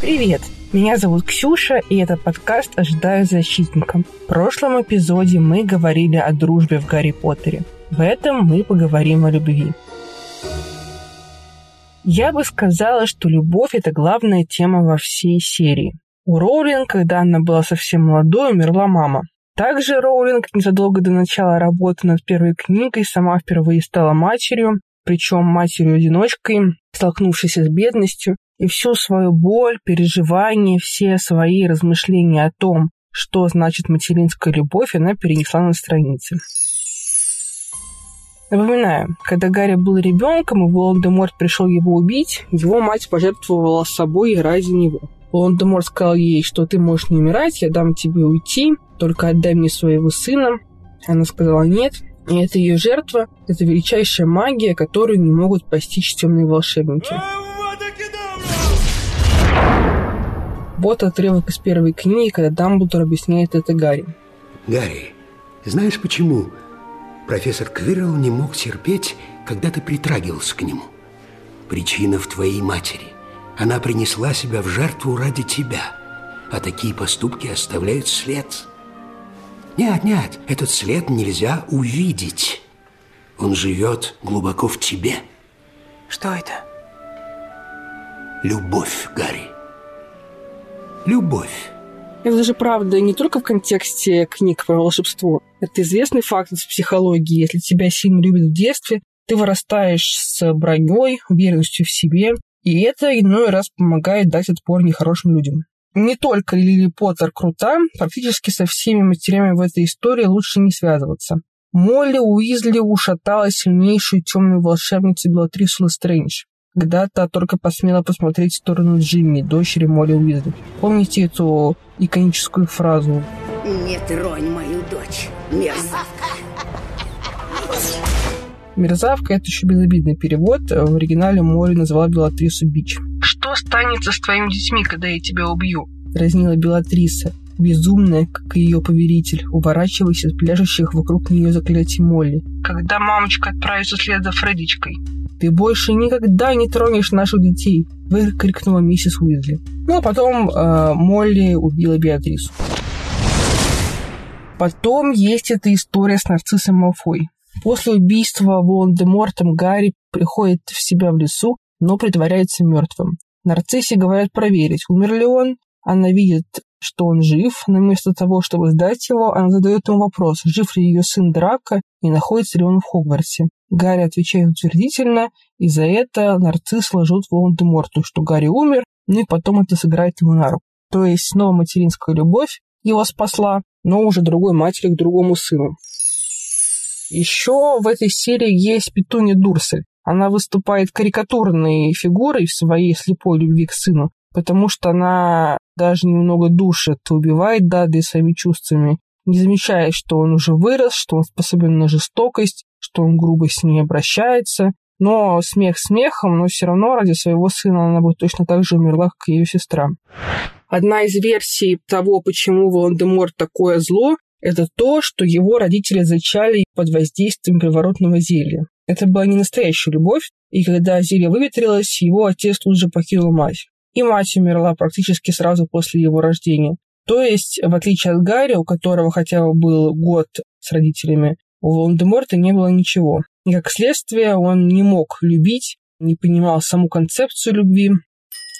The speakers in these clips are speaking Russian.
Привет! Меня зовут Ксюша, и это подкаст «Ожидаю защитника». В прошлом эпизоде мы говорили о дружбе в Гарри Поттере. В этом мы поговорим о любви. Я бы сказала, что любовь – это главная тема во всей серии. У Роулинг, когда она была совсем молодой, умерла мама. Также Роулинг незадолго до начала работы над первой книгой сама впервые стала матерью, причем матерью-одиночкой, столкнувшейся с бедностью, и всю свою боль, переживания, все свои размышления о том, что значит материнская любовь, она перенесла на страницы. Напоминаю, когда Гарри был ребенком и Волан-де-Морт пришел его убить, его мать пожертвовала собой ради него. Волан-де-Морт сказал ей, что ты можешь не умирать, я дам тебе уйти, только отдай мне своего сына. Она сказала нет, это ее жертва, это величайшая магия, которую не могут постичь темные волшебники. Вот отрывок из первой книги, когда Дамблдор объясняет это Гарри. Гарри, знаешь почему профессор Квирл не мог терпеть, когда ты притрагивался к нему? Причина в твоей матери. Она принесла себя в жертву ради тебя, а такие поступки оставляют след. Нет, нет, этот след нельзя увидеть. Он живет глубоко в тебе. Что это? Любовь, Гарри любовь. Это же правда не только в контексте книг про волшебство. Это известный факт из психологии. Если тебя сильно любят в детстве, ты вырастаешь с броней, уверенностью в себе, и это иной раз помогает дать отпор нехорошим людям. Не только Лили Поттер крута, практически со всеми матерями в этой истории лучше не связываться. Молли Уизли ушатала сильнейшую темную волшебницу Белатрису Лестрэндж когда та только посмела посмотреть в сторону Джимми, дочери Молли Уизли. Помните эту иконическую фразу? Не тронь мою дочь, мерзавка. Мерзавка – это еще безобидный перевод. В оригинале Молли назвала Белатрису Бич. «Что станется с твоими детьми, когда я тебя убью?» – дразнила Белатриса, безумная, как и ее поверитель, уворачиваясь от пляжущих вокруг нее заклятий Молли. «Когда мамочка отправится вслед за Фредичкой?» «Ты больше никогда не тронешь наших детей!» – выкрикнула миссис Уизли. Ну, а потом э, Молли убила Беатрису. Потом есть эта история с нарциссом Малфой. После убийства Волан-де-Мортом Гарри приходит в себя в лесу, но притворяется мертвым. Нарциссе говорят проверить, умер ли он. Она видит, что он жив, но вместо того, чтобы сдать его, она задает ему вопрос, жив ли ее сын Драка и находится ли он в Хогвартсе. Гарри отвечает утвердительно, и за это нарцисс ложит Волан-де-Морту, что Гарри умер, ну и потом это сыграет ему на руку. То есть снова материнская любовь его спасла, но уже другой матери к другому сыну. Еще в этой серии есть Петуни Дурсель. Она выступает карикатурной фигурой в своей слепой любви к сыну, потому что она даже немного душит, убивает Дадли своими чувствами, не замечая, что он уже вырос, что он способен на жестокость, что он грубо с ней обращается. Но смех смехом, но все равно ради своего сына она бы точно так же умерла, как и ее сестра. Одна из версий того, почему Волан-де-Морт такое зло, это то, что его родители зачали под воздействием приворотного зелья. Это была не настоящая любовь, и когда зелье выветрилось, его отец тут же покинул мать. И мать умерла практически сразу после его рождения. То есть, в отличие от Гарри, у которого хотя бы был год с родителями, у Волан-де-Морта не было ничего. И как следствие, он не мог любить, не понимал саму концепцию любви.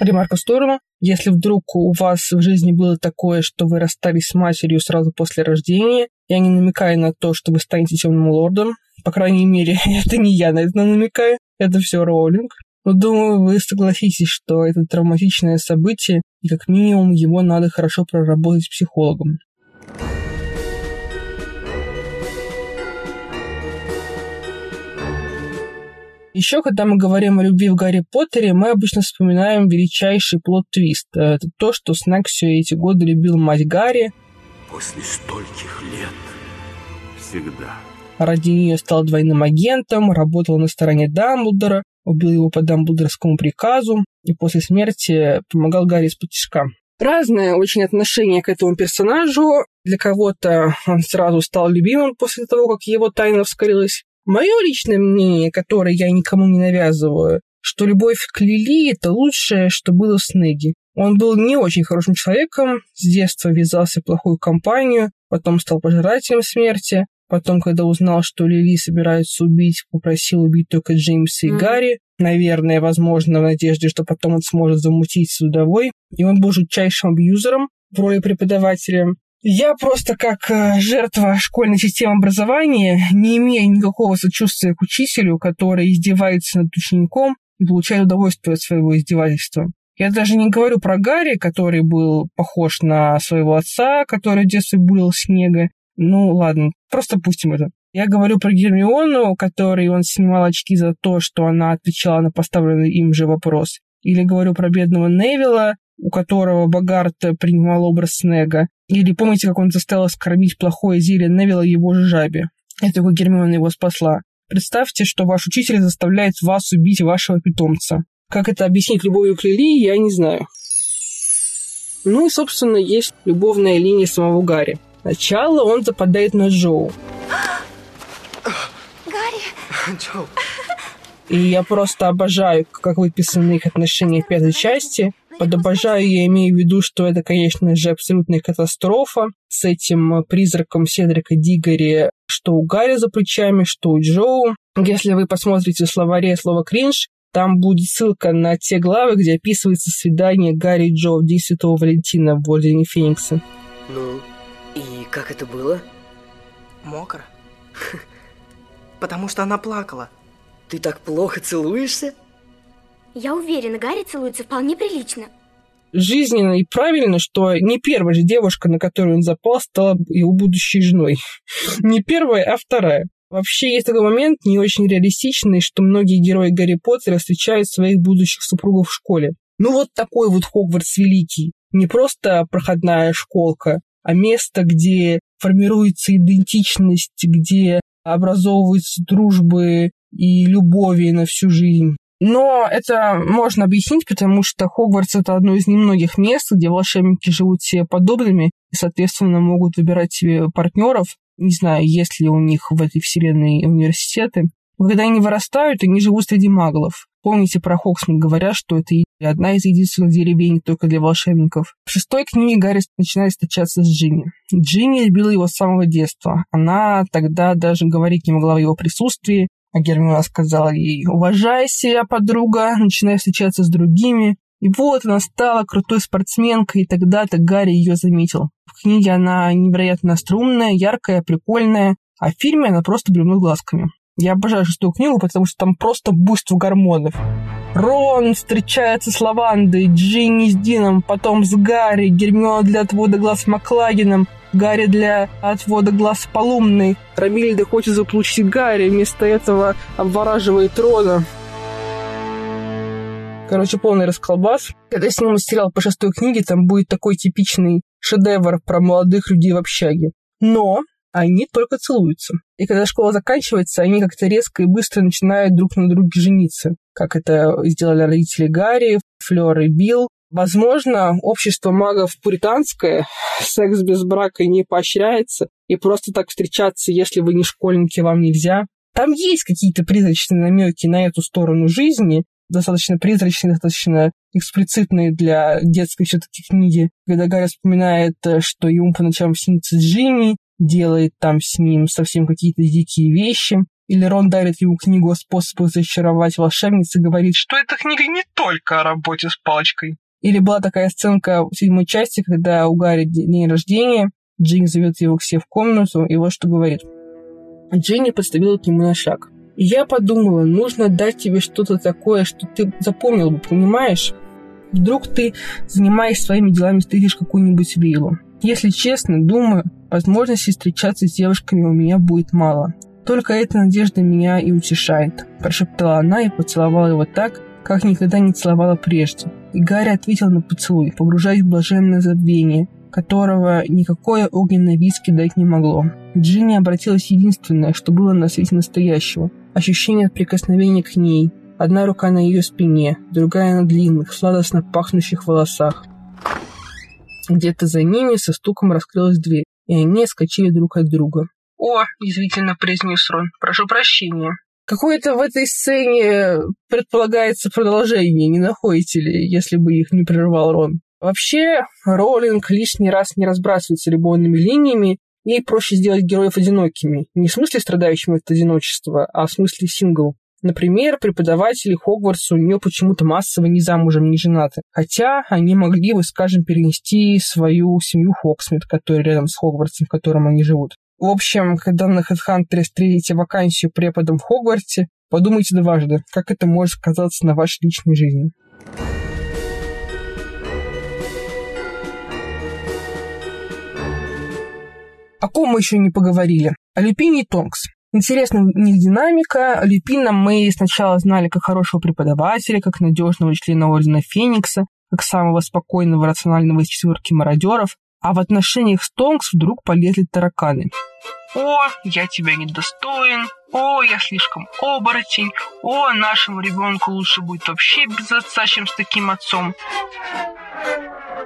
Ремарка в сторону. Если вдруг у вас в жизни было такое, что вы расстались с матерью сразу после рождения, я не намекаю на то, что вы станете темным лордом. По крайней мере, это не я на это намекаю, это все Роулинг. Но думаю, вы согласитесь, что это травматичное событие, и как минимум его надо хорошо проработать с психологом. Еще, когда мы говорим о любви в Гарри Поттере, мы обычно вспоминаем величайший плод-твист. Это то, что Снег все эти годы любил мать Гарри. После стольких лет всегда. Ради нее стал двойным агентом, работал на стороне Дамблдора, убил его по дамблдорскому приказу и после смерти помогал Гарри с потяжка. Разное очень отношение к этому персонажу. Для кого-то он сразу стал любимым после того, как его тайна вскрылась. Мое личное мнение, которое я никому не навязываю, что любовь к Лили – это лучшее, что было в Снеге. Он был не очень хорошим человеком, с детства ввязался в плохую компанию, потом стал пожирателем смерти, потом, когда узнал, что Лили собирается убить, попросил убить только Джеймса и mm. Гарри, наверное, возможно, в надежде, что потом он сможет замутить судовой. И он был жутчайшим абьюзером в роли преподавателя. Я просто как э, жертва школьной системы образования не имею никакого сочувствия к учителю, который издевается над учеником и получает удовольствие от своего издевательства. Я даже не говорю про Гарри, который был похож на своего отца, который в детстве булил снега. Ну, ладно, просто пустим это. Я говорю про Гермиону, который он снимал очки за то, что она отвечала на поставленный им же вопрос. Или говорю про бедного Невилла, у которого Богарт принимал образ Снега. Или помните, как он заставил оскорбить плохое зелье Невилла его же жабе? Это как Гермиона его спасла. Представьте, что ваш учитель заставляет вас убить вашего питомца. Как это объяснить любовью к Лили, я не знаю. Ну и, собственно, есть любовная линия самого Гарри. Сначала он западает на Джоу. Гарри! Джоу! И я просто обожаю, как выписаны их отношения в пятой части. Под обожаю я имею в виду, что это, конечно же, абсолютная катастрофа с этим призраком Седрика Дигори, что у Гарри за плечами, что у Джоу. Если вы посмотрите в словаре слово «кринж», там будет ссылка на те главы, где описывается свидание Гарри и Джо в День Святого Валентина в Ордене Феникса. Ну, и как это было? Мокро. Потому что она плакала. Ты так плохо целуешься? Я уверена, Гарри целуется вполне прилично. Жизненно и правильно, что не первая же девушка, на которую он запал, стала его будущей женой. Не первая, а вторая. Вообще есть такой момент, не очень реалистичный, что многие герои Гарри Поттера встречают своих будущих супругов в школе. Ну вот такой вот Хогвартс великий. Не просто проходная школка, а место, где формируется идентичность, где образовываются дружбы и любови на всю жизнь. Но это можно объяснить, потому что Хогвартс — это одно из немногих мест, где волшебники живут себе подобными и, соответственно, могут выбирать себе партнеров не знаю, есть ли у них в этой вселенной университеты. Когда они вырастают, они живут среди маглов. Помните про Хоксмит, говорят, что это одна из единственных деревень только для волшебников. В шестой книге Гарри начинает встречаться с Джинни. Джинни любила его с самого детства. Она тогда даже говорить не могла в его присутствии, а Гермиона сказала ей, уважай себя, подруга, начинай встречаться с другими. И вот она стала крутой спортсменкой, и тогда-то Гарри ее заметил. В книге она невероятно струнная, яркая, прикольная, а в фильме она просто блюнет глазками. Я обожаю шестую книгу, потому что там просто буйство гормонов. Рон встречается с Лавандой, Джинни с Дином, потом с Гарри, Гермиона для отвода глаз Маклагином, Гарри для отвода глаз Полумной. Рамильда хочет заполучить Гарри, вместо этого обвораживает Рона. Короче, полный расколбас. Когда сниму сериал по шестой книге, там будет такой типичный шедевр про молодых людей в общаге. Но они только целуются. И когда школа заканчивается, они как-то резко и быстро начинают друг на друге жениться. Как это сделали родители Гарри, Флёр и Билл. Возможно, общество магов пуританское, секс без брака не поощряется, и просто так встречаться, если вы не школьники, вам нельзя. Там есть какие-то призрачные намеки на эту сторону жизни, достаточно призрачные, достаточно эксплицитные для детской все-таки книги, когда Гарри вспоминает, э, что ему по ночам снится Джимми, делает там с ним совсем какие-то дикие вещи. Или Рон дарит ему книгу о способах зачаровать волшебниц и говорит, что эта книга не только о работе с палочкой. Или была такая сценка в седьмой части, когда у Гарри день рождения, Джинни зовет его к себе в комнату, и вот что говорит. Джинни подставила к нему на шаг. И я подумала, нужно дать тебе что-то такое, что ты запомнил бы, понимаешь? Вдруг ты, занимаясь своими делами, встретишь какую-нибудь виллу. Если честно, думаю, возможности встречаться с девушками у меня будет мало. Только эта надежда меня и утешает, прошептала она и поцеловала его так, как никогда не целовала прежде. И Гарри ответил на поцелуй, погружаясь в блаженное забвение, которого никакое огненное виски дать не могло. Джинни обратилась единственное, что было на свете настоящего – Ощущение прикосновения к ней. Одна рука на ее спине, другая на длинных, сладостно пахнущих волосах. Где-то за ними со стуком раскрылась дверь, и они скочили друг от друга. «О!» – язвительно произнес Рон. «Прошу прощения». Какое-то в этой сцене предполагается продолжение, не находите ли, если бы их не прервал Рон? Вообще, Роулинг лишний раз не разбрасывается любовными линиями, ей проще сделать героев одинокими. Не в смысле страдающими от одиночества, а в смысле сингл. Например, преподаватели Хогвартса у нее почему-то массово не замужем, не женаты. Хотя они могли бы, скажем, перенести свою семью Хоксмит, которая рядом с Хогвартсом, в котором они живут. В общем, когда на HeadHunter встретите вакансию преподом в Хогвартсе, подумайте дважды, как это может сказаться на вашей личной жизни. О ком мы еще не поговорили? О Люпине и Тонкс. Интересна у них динамика. Люпина мы сначала знали как хорошего преподавателя, как надежного члена Ордена Феникса, как самого спокойного, рационального из четверки мародеров, а в отношениях с Тонкс вдруг полезли тараканы. «О, я тебя недостоин», «О, я слишком оборотень», «О, нашему ребенку лучше будет вообще без отца, чем с таким отцом».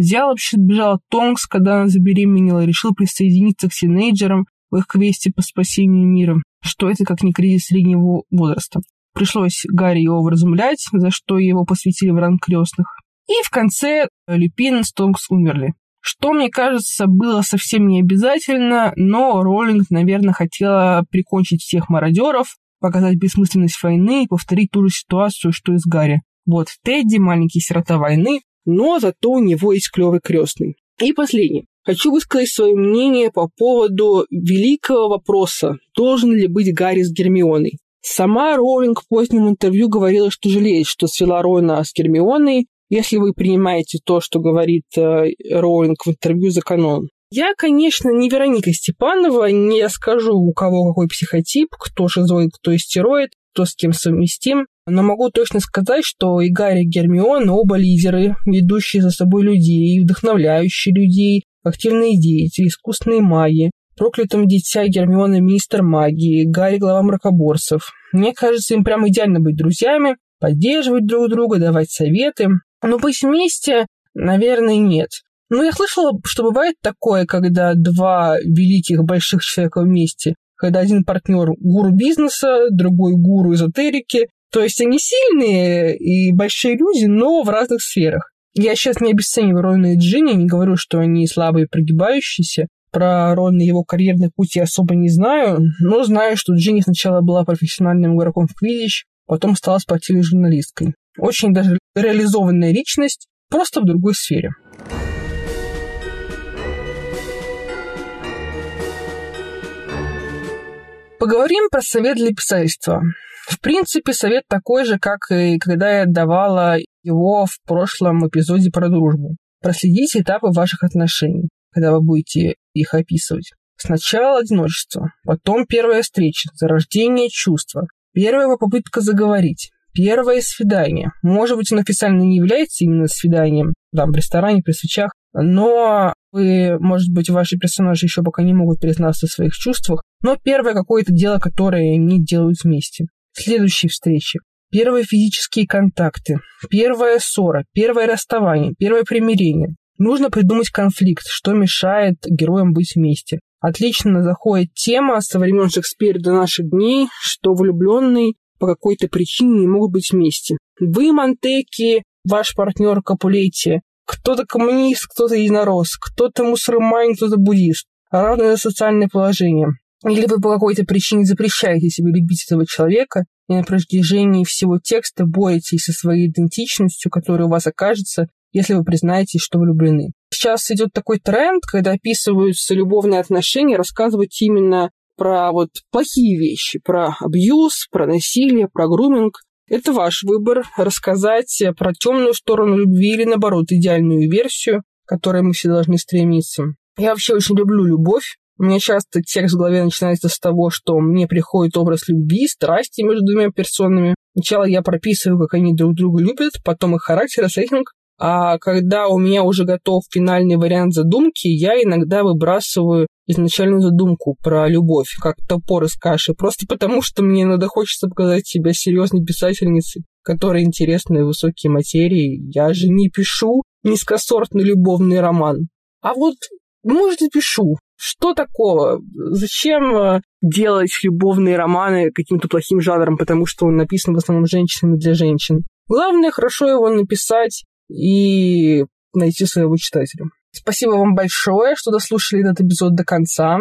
Взял вообще бежал Тонкс, когда она забеременела, решил присоединиться к тинейджерам в их квесте по спасению мира. Что это как не кризис среднего возраста. Пришлось Гарри его вразумлять, за что его посвятили в ранг крестных. И в конце Люпин с Тонкс умерли. Что, мне кажется, было совсем не обязательно, но Роллинг, наверное, хотела прикончить всех мародеров, показать бессмысленность войны и повторить ту же ситуацию, что и с Гарри. Вот Тедди, маленький сирота войны, но зато у него есть клевый крестный. И последнее. Хочу высказать свое мнение по поводу великого вопроса, должен ли быть Гарри с Гермионой. Сама Роулинг в позднем интервью говорила, что жалеет, что свела Рона с Гермионой, если вы принимаете то, что говорит э, Роулинг в интервью за канон. Я, конечно, не Вероника Степанова, не скажу, у кого какой психотип, кто шизоид, кто истероид, кто с кем совместим, но могу точно сказать, что и Гарри, и Гермион оба лидеры, ведущие за собой людей, вдохновляющие людей, активные деятели, искусственные маги, проклятым дитя Гермиона министр магии, Гарри глава мракоборцев. Мне кажется, им прям идеально быть друзьями, поддерживать друг друга, давать советы. Но быть вместе, наверное, нет. Но я слышала, что бывает такое, когда два великих больших человека вместе, когда один партнер гуру бизнеса, другой гуру эзотерики. То есть они сильные и большие люди, но в разных сферах. Я сейчас не обесцениваю Рона и Джинни, не говорю, что они слабые и прогибающиеся. Про Рона и его карьерный путь я особо не знаю, но знаю, что Джинни сначала была профессиональным игроком в Квидич, потом стала спортивной журналисткой. Очень даже реализованная личность, просто в другой сфере. Поговорим про совет для писательства. В принципе, совет такой же, как и когда я давала его в прошлом эпизоде про дружбу. Проследите этапы ваших отношений, когда вы будете их описывать. Сначала одиночество, потом первая встреча, зарождение чувства, первая попытка заговорить, первое свидание. Может быть, он официально не является именно свиданием, там, в ресторане, при свечах, но вы, может быть, ваши персонажи еще пока не могут признаться в своих чувствах, но первое какое-то дело, которое они делают вместе. Следующие встречи. Первые физические контакты, первая ссора, первое расставание, первое примирение. Нужно придумать конфликт, что мешает героям быть вместе. Отлично заходит тема со времен Шекспира до наших дней, что влюбленные по какой-то причине не могут быть вместе. Вы, Монтеки, ваш партнер Капулетти, кто-то коммунист, кто-то единорос, кто-то мусульманин, кто-то буддист. Равное социальное положение. Или вы по какой-то причине запрещаете себе любить этого человека, и на протяжении всего текста боретесь со своей идентичностью, которая у вас окажется, если вы признаетесь, что влюблены. Сейчас идет такой тренд, когда описываются любовные отношения, рассказывать именно про вот плохие вещи, про абьюз, про насилие, про груминг. Это ваш выбор рассказать про темную сторону любви или, наоборот, идеальную версию, к которой мы все должны стремиться. Я вообще очень люблю любовь, меня часто текст в голове начинается с того, что мне приходит образ любви, страсти между двумя персонами. Сначала я прописываю, как они друг друга любят, потом их характер, сеттинг. А когда у меня уже готов финальный вариант задумки, я иногда выбрасываю изначальную задумку про любовь, как топор из каши, просто потому что мне иногда хочется показать себя серьезной писательницей, которой интересны высокие материи. Я же не пишу низкосортный любовный роман. А вот может, и пишу. Что такого? Зачем э, делать любовные романы каким-то плохим жанром, потому что он написан в основном женщинами для женщин? Главное, хорошо его написать и найти своего читателя. Спасибо вам большое, что дослушали этот эпизод до конца.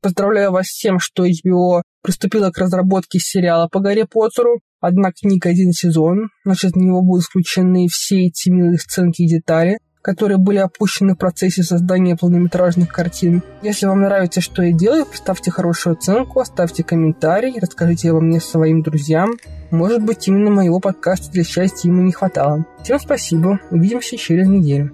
Поздравляю вас с тем, что HBO приступила к разработке сериала по Гарри Поттеру. Одна книга, один сезон. Значит, в него будут включены все эти милые сценки и детали, которые были опущены в процессе создания полнометражных картин. Если вам нравится, что я делаю, поставьте хорошую оценку, оставьте комментарий, расскажите обо мне своим друзьям. Может быть, именно моего подкаста для счастья ему не хватало. Всем спасибо. Увидимся через неделю.